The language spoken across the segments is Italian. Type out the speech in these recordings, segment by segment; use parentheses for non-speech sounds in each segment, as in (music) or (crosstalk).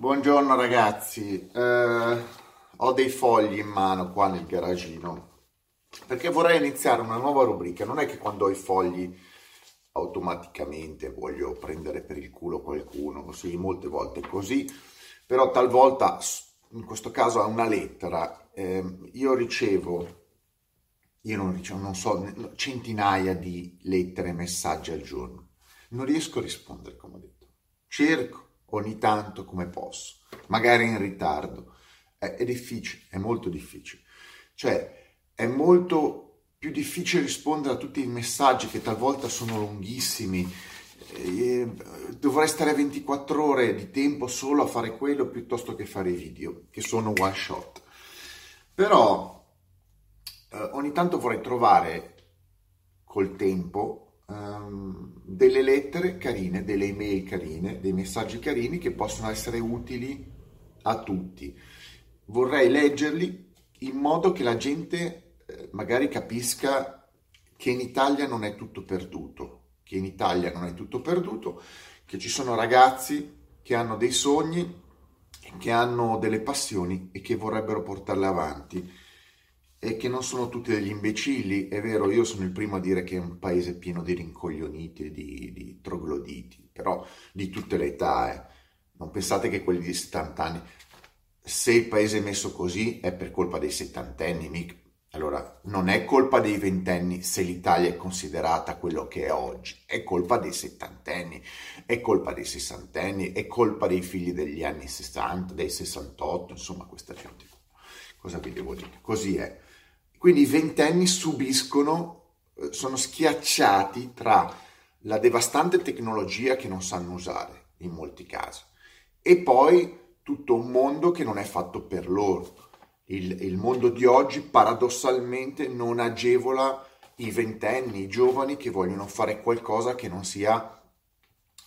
Buongiorno ragazzi, eh, ho dei fogli in mano qua nel garagino perché vorrei iniziare una nuova rubrica. Non è che quando ho i fogli automaticamente voglio prendere per il culo qualcuno, sì, molte volte è così, però talvolta, in questo caso è una lettera, eh, io ricevo, io non ricevo, non so, centinaia di lettere e messaggi al giorno. Non riesco a rispondere, come ho detto. Cerco ogni tanto come posso, magari in ritardo. È, è difficile, è molto difficile. Cioè, è molto più difficile rispondere a tutti i messaggi che talvolta sono lunghissimi. E dovrei stare 24 ore di tempo solo a fare quello piuttosto che fare i video, che sono one shot. Però eh, ogni tanto vorrei trovare col tempo um, delle lettere carine, delle email carine, dei messaggi carini che possono essere utili a tutti. Vorrei leggerli in modo che la gente eh, magari capisca che in Italia non è tutto perduto, che in Italia non è tutto perduto, che ci sono ragazzi che hanno dei sogni, che hanno delle passioni e che vorrebbero portarle avanti e che non sono tutti degli imbecilli. È vero, io sono il primo a dire che è un paese pieno di rincoglioniti, di, di trogloditi, però di tutte le età. Eh. Non pensate che quelli di 70 anni, se il paese è messo così è per colpa dei settantenni, mica. Allora, non è colpa dei ventenni se l'Italia è considerata quello che è oggi, è colpa dei settantenni, è colpa dei sessantenni, è colpa dei figli degli anni 60, dei 68, insomma questa gente. Cosa vi devo dire? Così è. Quindi i ventenni subiscono, eh, sono schiacciati tra la devastante tecnologia che non sanno usare in molti casi e poi tutto un mondo che non è fatto per loro. Il, il mondo di oggi paradossalmente non agevola i ventenni, i giovani che vogliono fare qualcosa che non sia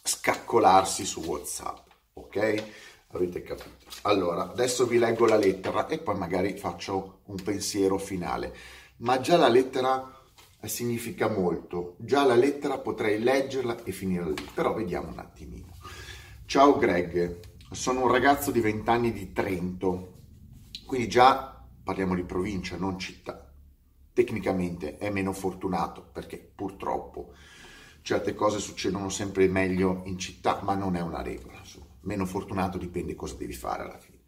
scaccolarsi su WhatsApp, ok? Avete capito? Allora, adesso vi leggo la lettera e poi magari faccio un pensiero finale. Ma già la lettera significa molto. Già la lettera potrei leggerla e finire lì, però vediamo un attimino. Ciao Greg, sono un ragazzo di 20 anni di Trento, quindi già parliamo di provincia, non città. Tecnicamente è meno fortunato perché purtroppo certe cose succedono sempre meglio in città, ma non è una regola. Insomma meno fortunato dipende cosa devi fare alla fine.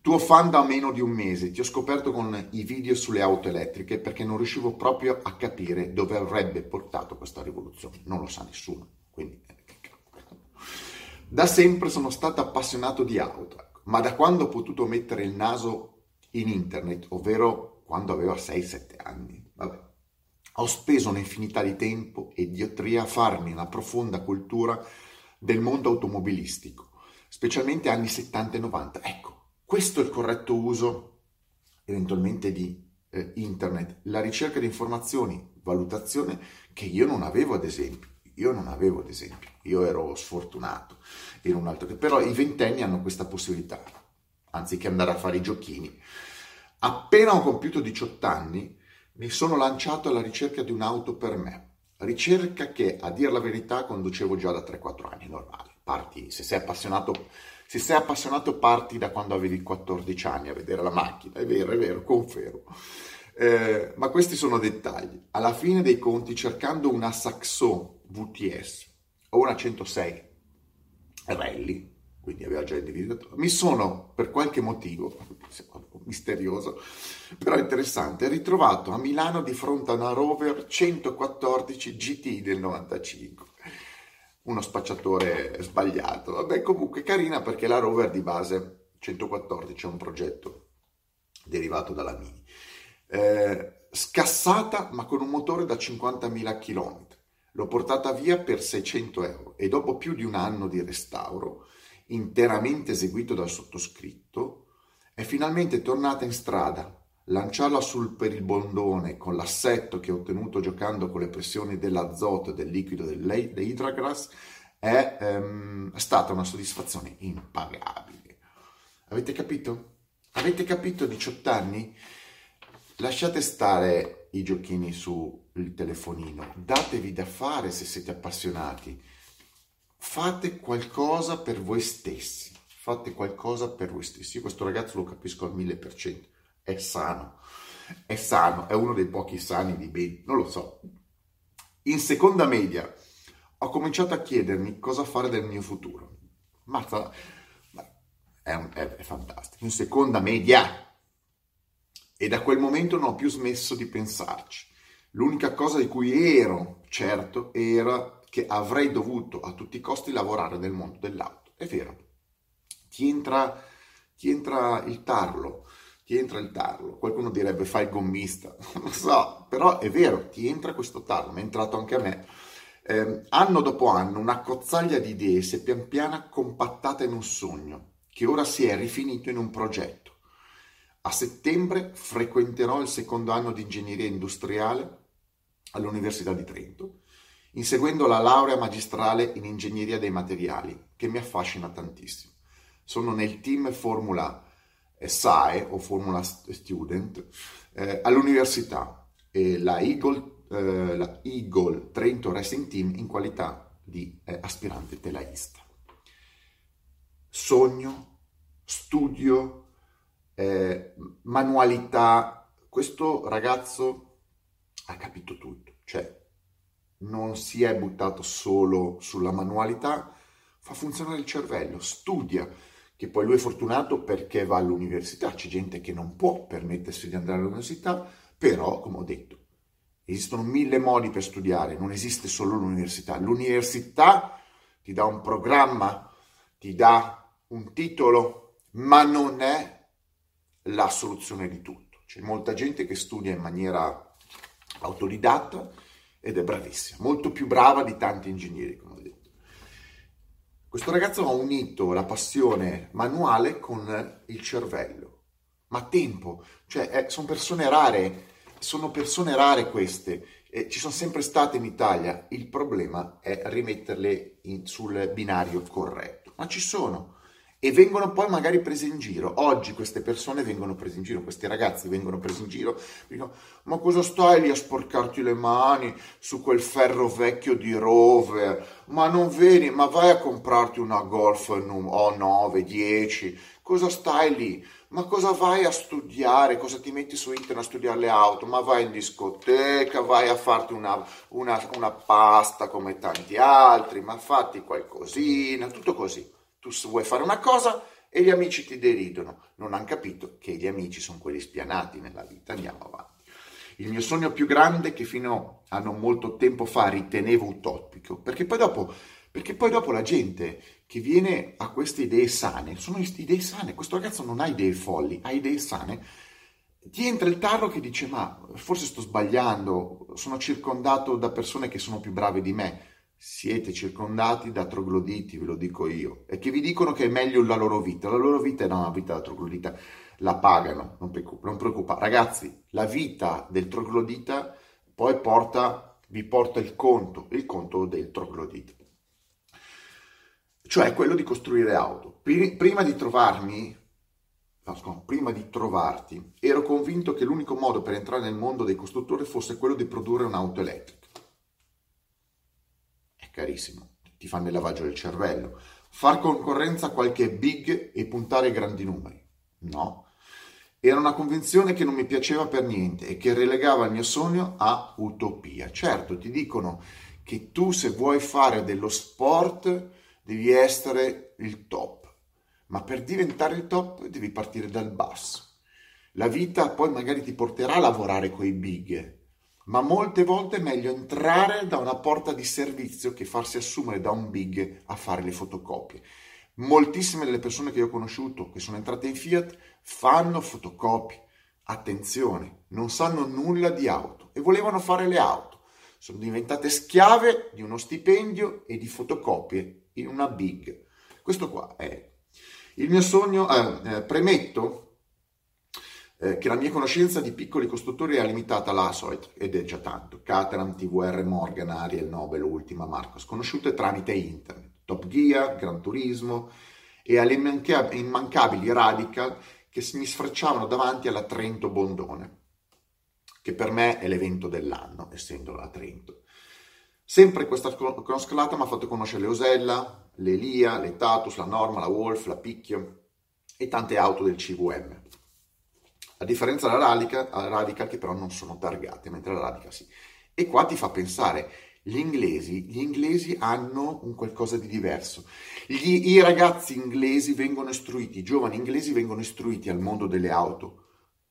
Tuo fan da meno di un mese, ti ho scoperto con i video sulle auto elettriche perché non riuscivo proprio a capire dove avrebbe portato questa rivoluzione. Non lo sa nessuno, quindi... Eh, da sempre sono stato appassionato di auto, ecco. ma da quando ho potuto mettere il naso in internet, ovvero quando avevo 6-7 anni, vabbè, ho speso un'infinità di tempo e diottria a farmi una profonda cultura del mondo automobilistico specialmente anni 70 e 90. Ecco, questo è il corretto uso eventualmente di eh, internet, la ricerca di informazioni, valutazione che io non avevo ad esempio. Io non avevo ad esempio, io ero sfortunato, ero un altro però i ventenni hanno questa possibilità, anziché andare a fare i giochini. Appena ho compiuto 18 anni, mi sono lanciato alla ricerca di un'auto per me, ricerca che a dir la verità conducevo già da 3-4 anni, normale parti, se sei appassionato, se sei appassionato parti da quando avevi 14 anni a vedere la macchina, è vero, è vero, confermo. Eh, ma questi sono dettagli. Alla fine dei conti, cercando una Saxo VTS o una 106 Rally, quindi aveva già individuato, mi sono per qualche motivo, (laughs) misterioso, però interessante, ritrovato a Milano di fronte a una Rover 114 GT del 95 uno spacciatore sbagliato. Vabbè, comunque carina perché la rover di base 114 è un progetto derivato dalla Mini. Eh, scassata ma con un motore da 50.000 km. L'ho portata via per 600 euro e dopo più di un anno di restauro, interamente eseguito dal sottoscritto, è finalmente tornata in strada lanciarla sul per il bondone con l'assetto che ho ottenuto giocando con le pressioni dell'azoto e del liquido dell'idragras è ehm, stata una soddisfazione impagabile. Avete capito? Avete capito 18 anni? Lasciate stare i giochini sul telefonino, datevi da fare se siete appassionati, fate qualcosa per voi stessi fate qualcosa per voi stessi. Io questo ragazzo lo capisco al mille per cento, è sano, è sano, è uno dei pochi sani di bene, non lo so. In seconda media ho cominciato a chiedermi cosa fare del mio futuro. Mazza, è, è, è fantastico. In seconda media. E da quel momento non ho più smesso di pensarci. L'unica cosa di cui ero certo era che avrei dovuto a tutti i costi lavorare nel mondo dell'auto. È vero. Ti entra, ti entra il tarlo, ti entra il tarlo. Qualcuno direbbe fai il gommista, (laughs) non lo so, però è vero, ti entra questo tarlo, mi è entrato anche a me eh, anno dopo anno una cozzaglia di idee si è pian piano compattata in un sogno, che ora si è rifinito in un progetto. A settembre frequenterò il secondo anno di ingegneria industriale all'Università di Trento, inseguendo la laurea magistrale in ingegneria dei materiali, che mi affascina tantissimo. Sono nel team Formula SAE o Formula Student eh, all'università. E la Eagle eh, la Eagle Trento Racing Team in qualità di eh, aspirante telaista. Sogno, studio, eh, manualità, questo ragazzo ha capito tutto, cioè non si è buttato solo sulla manualità, fa funzionare il cervello, studia, che poi lui è fortunato perché va all'università, c'è gente che non può permettersi di andare all'università, però, come ho detto, Esistono mille modi per studiare, non esiste solo l'università. L'università ti dà un programma, ti dà un titolo, ma non è la soluzione di tutto. C'è molta gente che studia in maniera autodidatta ed è bravissima, molto più brava di tanti ingegneri. Questo ragazzo ha unito la passione manuale con il cervello, ma tempo, cioè eh, sono persone rare sono persone rare queste, eh, ci sono sempre state in Italia, il problema è rimetterle in, sul binario corretto, ma ci sono e vengono poi magari prese in giro. Oggi queste persone vengono prese in giro, questi ragazzi vengono presi in giro, dicono ma cosa stai lì a sporcarti le mani su quel ferro vecchio di Rover? Ma non vedi, ma vai a comprarti una Golf O9, 10, cosa stai lì? Ma cosa vai a studiare? Cosa ti metti su internet a studiare le auto? Ma vai in discoteca, vai a farti una, una, una pasta come tanti altri, ma fatti qualcosina, tutto così. Tu vuoi fare una cosa e gli amici ti deridono. Non hanno capito che gli amici sono quelli spianati nella vita. Andiamo avanti. Il mio sogno più grande che fino a non molto tempo fa ritenevo utopico, perché poi dopo, perché poi dopo la gente che viene a queste idee sane, sono idee sane, questo ragazzo non ha idee folli, ha idee sane, ti entra il tarlo che dice ma forse sto sbagliando, sono circondato da persone che sono più brave di me, siete circondati da trogloditi, ve lo dico io, e che vi dicono che è meglio la loro vita. La loro vita è una vita da troglodita, la pagano, non, non preoccupa. Ragazzi, la vita del troglodita poi porta, vi porta il conto, il conto del troglodita. Cioè quello di costruire auto. Prima di trovarmi, prima di trovarti, ero convinto che l'unico modo per entrare nel mondo dei costruttori fosse quello di produrre un'auto elettrica carissimo, ti fanno il lavaggio del cervello. Far concorrenza a qualche big e puntare grandi numeri. No. Era una convinzione che non mi piaceva per niente e che relegava il mio sogno a utopia. Certo, ti dicono che tu se vuoi fare dello sport devi essere il top, ma per diventare il top devi partire dal basso. La vita poi magari ti porterà a lavorare con i big, ma molte volte è meglio entrare da una porta di servizio che farsi assumere da un big a fare le fotocopie. Moltissime delle persone che io ho conosciuto che sono entrate in Fiat fanno fotocopie. Attenzione, non sanno nulla di auto e volevano fare le auto. Sono diventate schiave di uno stipendio e di fotocopie in una big. Questo qua è il mio sogno. Eh, eh, premetto eh, che la mia conoscenza di piccoli costruttori è limitata alla solita, ed è già tanto, Caterham, TVR, Morgan, Ariel, Nobel, Ultima, Marcos, conosciute tramite internet, Top Gear, Gran Turismo e alle immancabili Radical che mi sfrecciavano davanti alla Trento Bondone, che per me è l'evento dell'anno, essendo la Trento. Sempre questa cronoscalata mi ha fatto conoscere le Osella, le Lia, le Tatus, la Norma, la Wolf, la Picchio e tante auto del CVM. A differenza della Radical, Radical che però non sono targate, mentre la Radical sì. E qua ti fa pensare, gli inglesi, gli inglesi hanno un qualcosa di diverso. Gli, I ragazzi inglesi vengono istruiti, i giovani inglesi vengono istruiti al mondo delle auto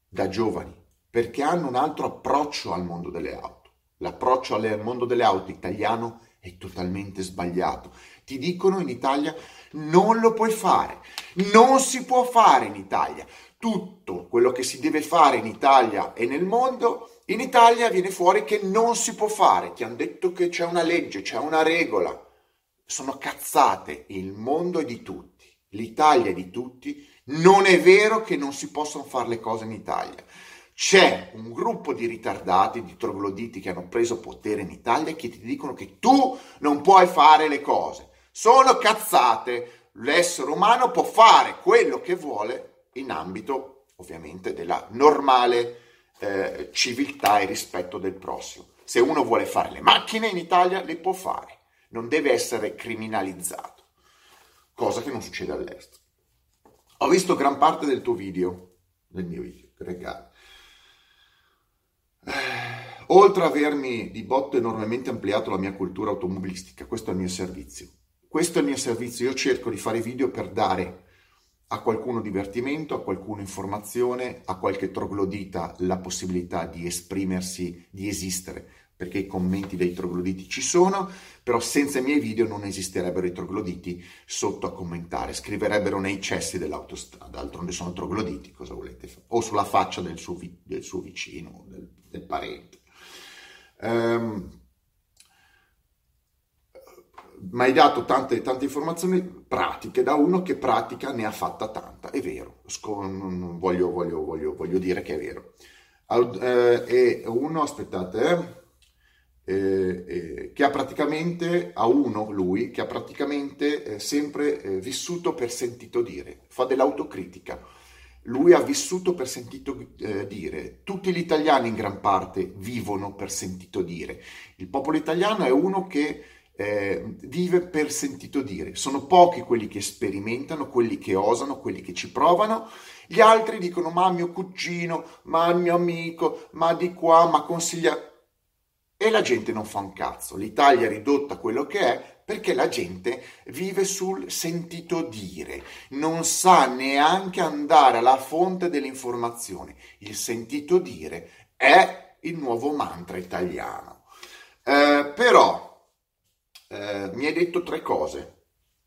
da giovani, perché hanno un altro approccio al mondo delle auto. L'approccio al mondo delle auto italiano è totalmente sbagliato. Ti dicono in Italia non lo puoi fare, non si può fare in Italia. Tutto quello che si deve fare in Italia e nel mondo, in Italia viene fuori che non si può fare. Ti hanno detto che c'è una legge, c'è una regola. Sono cazzate, il mondo è di tutti, l'Italia è di tutti. Non è vero che non si possono fare le cose in Italia. C'è un gruppo di ritardati, di trogloditi che hanno preso potere in Italia che ti dicono che tu non puoi fare le cose. Sono cazzate. L'essere umano può fare quello che vuole in ambito, ovviamente, della normale eh, civiltà e rispetto del prossimo. Se uno vuole fare le macchine in Italia, le può fare. Non deve essere criminalizzato. Cosa che non succede all'estero. Ho visto gran parte del tuo video, del mio video, regalo Oltre ad avermi di botto enormemente ampliato la mia cultura automobilistica, questo è il mio servizio. Questo è il mio servizio, io cerco di fare video per dare a qualcuno divertimento, a qualcuno informazione, a qualche troglodita la possibilità di esprimersi, di esistere, perché i commenti dei trogloditi ci sono, però senza i miei video non esisterebbero i trogloditi sotto a commentare, scriverebbero nei cessi dell'autostrada, d'altronde sono trogloditi, cosa volete fare? O sulla faccia del suo, del suo vicino, del, del parente. Um, mi hai dato tante, tante, informazioni pratiche da uno che pratica ne ha fatta tanta, è vero, Scon- voglio, voglio, voglio, voglio, dire che è vero. Al, eh, e uno, aspettate, eh, eh, eh, che ha praticamente, a uno lui, che ha praticamente eh, sempre eh, vissuto per sentito dire, fa dell'autocritica lui ha vissuto per sentito dire, tutti gli italiani in gran parte vivono per sentito dire. Il popolo italiano è uno che eh, vive per sentito dire. Sono pochi quelli che sperimentano, quelli che osano, quelli che ci provano. Gli altri dicono ma mio cugino, ma mio amico, ma di qua, ma consiglia... E la gente non fa un cazzo. L'Italia è ridotta a quello che è perché la gente vive sul sentito dire, non sa neanche andare alla fonte dell'informazione. Il sentito dire è il nuovo mantra italiano. Eh, però eh, mi hai detto tre cose.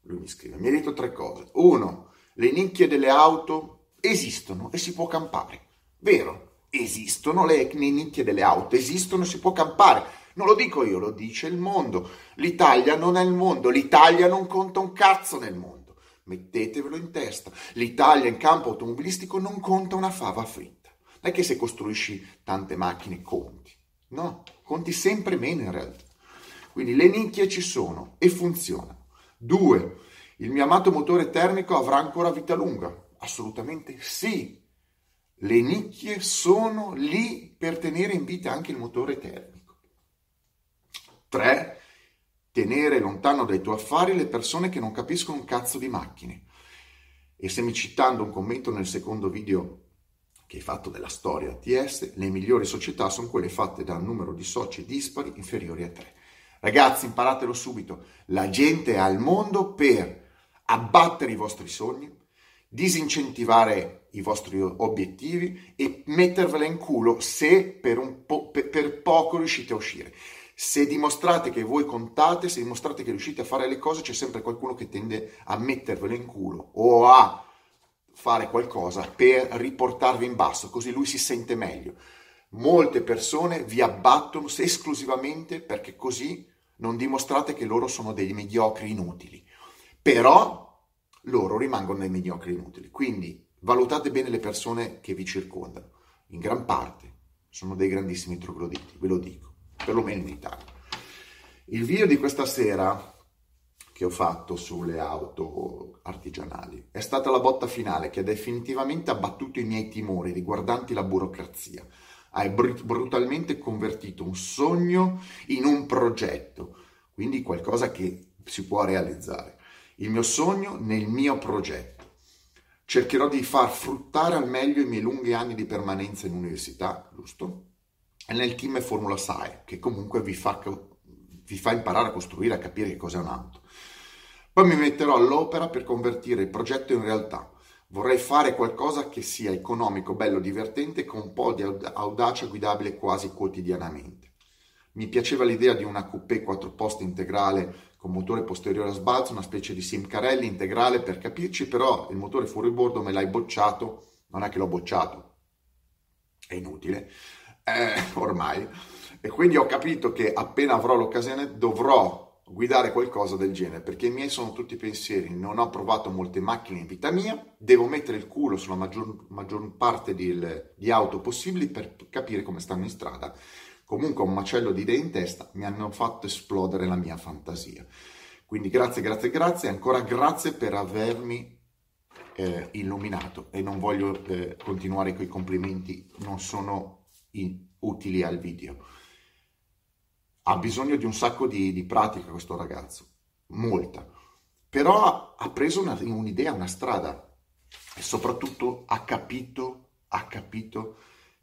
Lui mi scrive, mi hai detto tre cose. Uno, le nicchie delle auto esistono e si può campare. Vero, esistono le, nicchie delle auto, esistono e si può campare non lo dico io, lo dice il mondo. L'Italia non è il mondo, l'Italia non conta un cazzo nel mondo. Mettetevelo in testa. L'Italia in campo automobilistico non conta una fava fritta. Non è che se costruisci tante macchine conti. No, conti sempre meno in realtà. Quindi le nicchie ci sono e funzionano. Due, il mio amato motore termico avrà ancora vita lunga? Assolutamente sì. Le nicchie sono lì per tenere in vita anche il motore termico. 3. Tenere lontano dai tuoi affari le persone che non capiscono un cazzo di macchine. E se mi citando un commento nel secondo video che hai fatto della storia ATS, le migliori società sono quelle fatte da un numero di soci dispari inferiori a 3. Ragazzi, imparatelo subito. La gente è al mondo per abbattere i vostri sogni, disincentivare i vostri obiettivi e mettervela in culo se per, po- per poco riuscite a uscire. Se dimostrate che voi contate, se dimostrate che riuscite a fare le cose, c'è sempre qualcuno che tende a mettervelo in culo o a fare qualcosa per riportarvi in basso, così lui si sente meglio. Molte persone vi abbattono esclusivamente perché così non dimostrate che loro sono dei mediocri inutili. Però loro rimangono dei mediocri inutili. Quindi valutate bene le persone che vi circondano. In gran parte sono dei grandissimi trogloditi, ve lo dico perlomeno in Italia. Il video di questa sera che ho fatto sulle auto artigianali è stata la botta finale che ha definitivamente abbattuto i miei timori riguardanti la burocrazia. Hai br- brutalmente convertito un sogno in un progetto, quindi qualcosa che si può realizzare. Il mio sogno nel mio progetto. Cercherò di far fruttare al meglio i miei lunghi anni di permanenza in università, giusto? E nel team Formula SAE, che comunque vi fa, vi fa imparare a costruire, a capire che cos'è un'auto. Poi mi metterò all'opera per convertire il progetto in realtà. Vorrei fare qualcosa che sia economico, bello, divertente, con un po' di audacia guidabile quasi quotidianamente. Mi piaceva l'idea di una coupé 4 posti integrale con motore posteriore a sbalzo, una specie di Simcarelli integrale per capirci, però il motore fuori bordo me l'hai bocciato, non è che l'ho bocciato, è inutile, eh, (laughs) ormai. E quindi ho capito che appena avrò l'occasione dovrò guidare qualcosa del genere, perché i miei sono tutti pensieri, non ho provato molte macchine in vita mia, devo mettere il culo sulla maggior, maggior parte di, di auto possibili per capire come stanno in strada. Comunque un macello di idee in testa mi hanno fatto esplodere la mia fantasia. Quindi grazie, grazie, grazie, ancora grazie per avermi eh, illuminato. E non voglio eh, continuare con i complimenti, non sono in, utili al video. Ha bisogno di un sacco di, di pratica questo ragazzo, molta, però ha preso una, un'idea, una strada e soprattutto ha capito, ha capito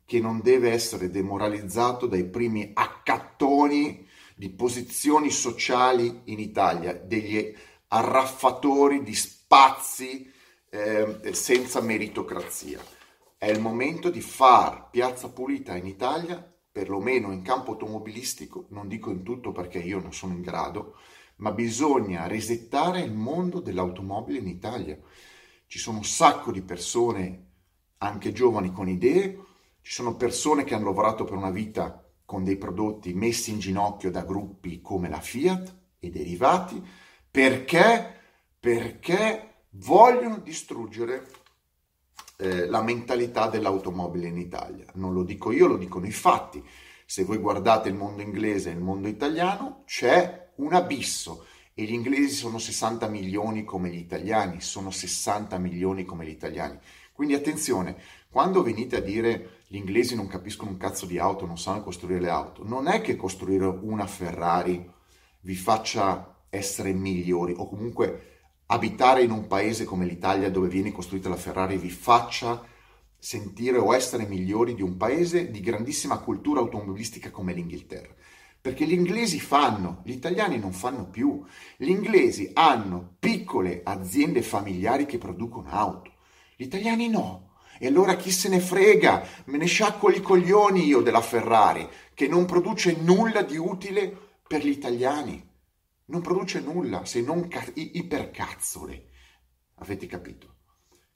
che non deve essere demoralizzato dai primi accattoni di posizioni sociali in Italia, degli arraffatori di spazi eh, senza meritocrazia. È il momento di far piazza pulita in Italia, perlomeno in campo automobilistico, non dico in tutto perché io non sono in grado, ma bisogna resettare il mondo dell'automobile in Italia. Ci sono un sacco di persone, anche giovani con idee, ci sono persone che hanno lavorato per una vita con dei prodotti messi in ginocchio da gruppi come la Fiat e derivati. Perché, perché vogliono distruggere eh, la mentalità dell'automobile in Italia. Non lo dico io, lo dicono i fatti. Se voi guardate il mondo inglese e il mondo italiano, c'è un abisso e gli inglesi sono 60 milioni come gli italiani, sono 60 milioni come gli italiani. Quindi attenzione, quando venite a dire gli inglesi non capiscono un cazzo di auto, non sanno costruire le auto, non è che costruire una Ferrari vi faccia essere migliori o comunque abitare in un paese come l'Italia dove viene costruita la Ferrari vi faccia sentire o essere migliori di un paese di grandissima cultura automobilistica come l'Inghilterra. Perché gli inglesi fanno, gli italiani non fanno più. Gli inglesi hanno piccole aziende familiari che producono auto. Gli italiani no. E allora chi se ne frega? Me ne sciacquo i coglioni io della Ferrari, che non produce nulla di utile per gli italiani. Non produce nulla se non ca- ipercazzole. Avete capito?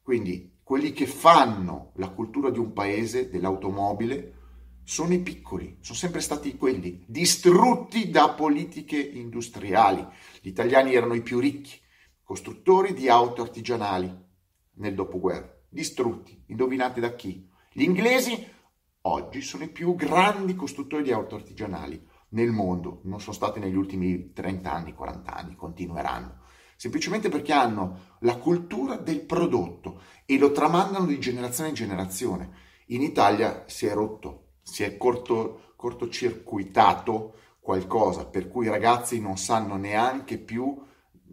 Quindi quelli che fanno la cultura di un paese, dell'automobile, sono i piccoli, sono sempre stati quelli, distrutti da politiche industriali. Gli italiani erano i più ricchi, costruttori di auto artigianali nel dopoguerra distrutti. Indovinate da chi? Gli inglesi oggi sono i più grandi costruttori di auto artigianali nel mondo, non sono stati negli ultimi 30 anni, 40 anni, continueranno. Semplicemente perché hanno la cultura del prodotto e lo tramandano di generazione in generazione. In Italia si è rotto, si è corto, cortocircuitato qualcosa, per cui i ragazzi non sanno neanche più,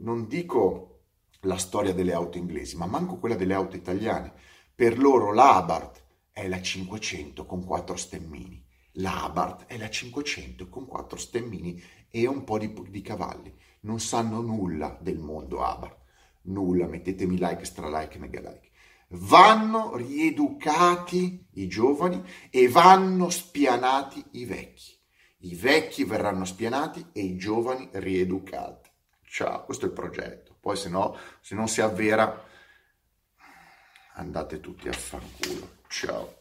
non dico la storia delle auto inglesi, ma manco quella delle auto italiane. Per loro l'Abarth è la 500 con quattro stemmini. L'Abarth è la 500 con quattro stemmini e un po' di, di cavalli. Non sanno nulla del mondo Abarth. Nulla, mettetemi like, stra like, mega like. Vanno rieducati i giovani e vanno spianati i vecchi. I vecchi verranno spianati e i giovani rieducati. Ciao, questo è il progetto. Poi se no, se non si avvera, andate tutti a fanculo. Ciao.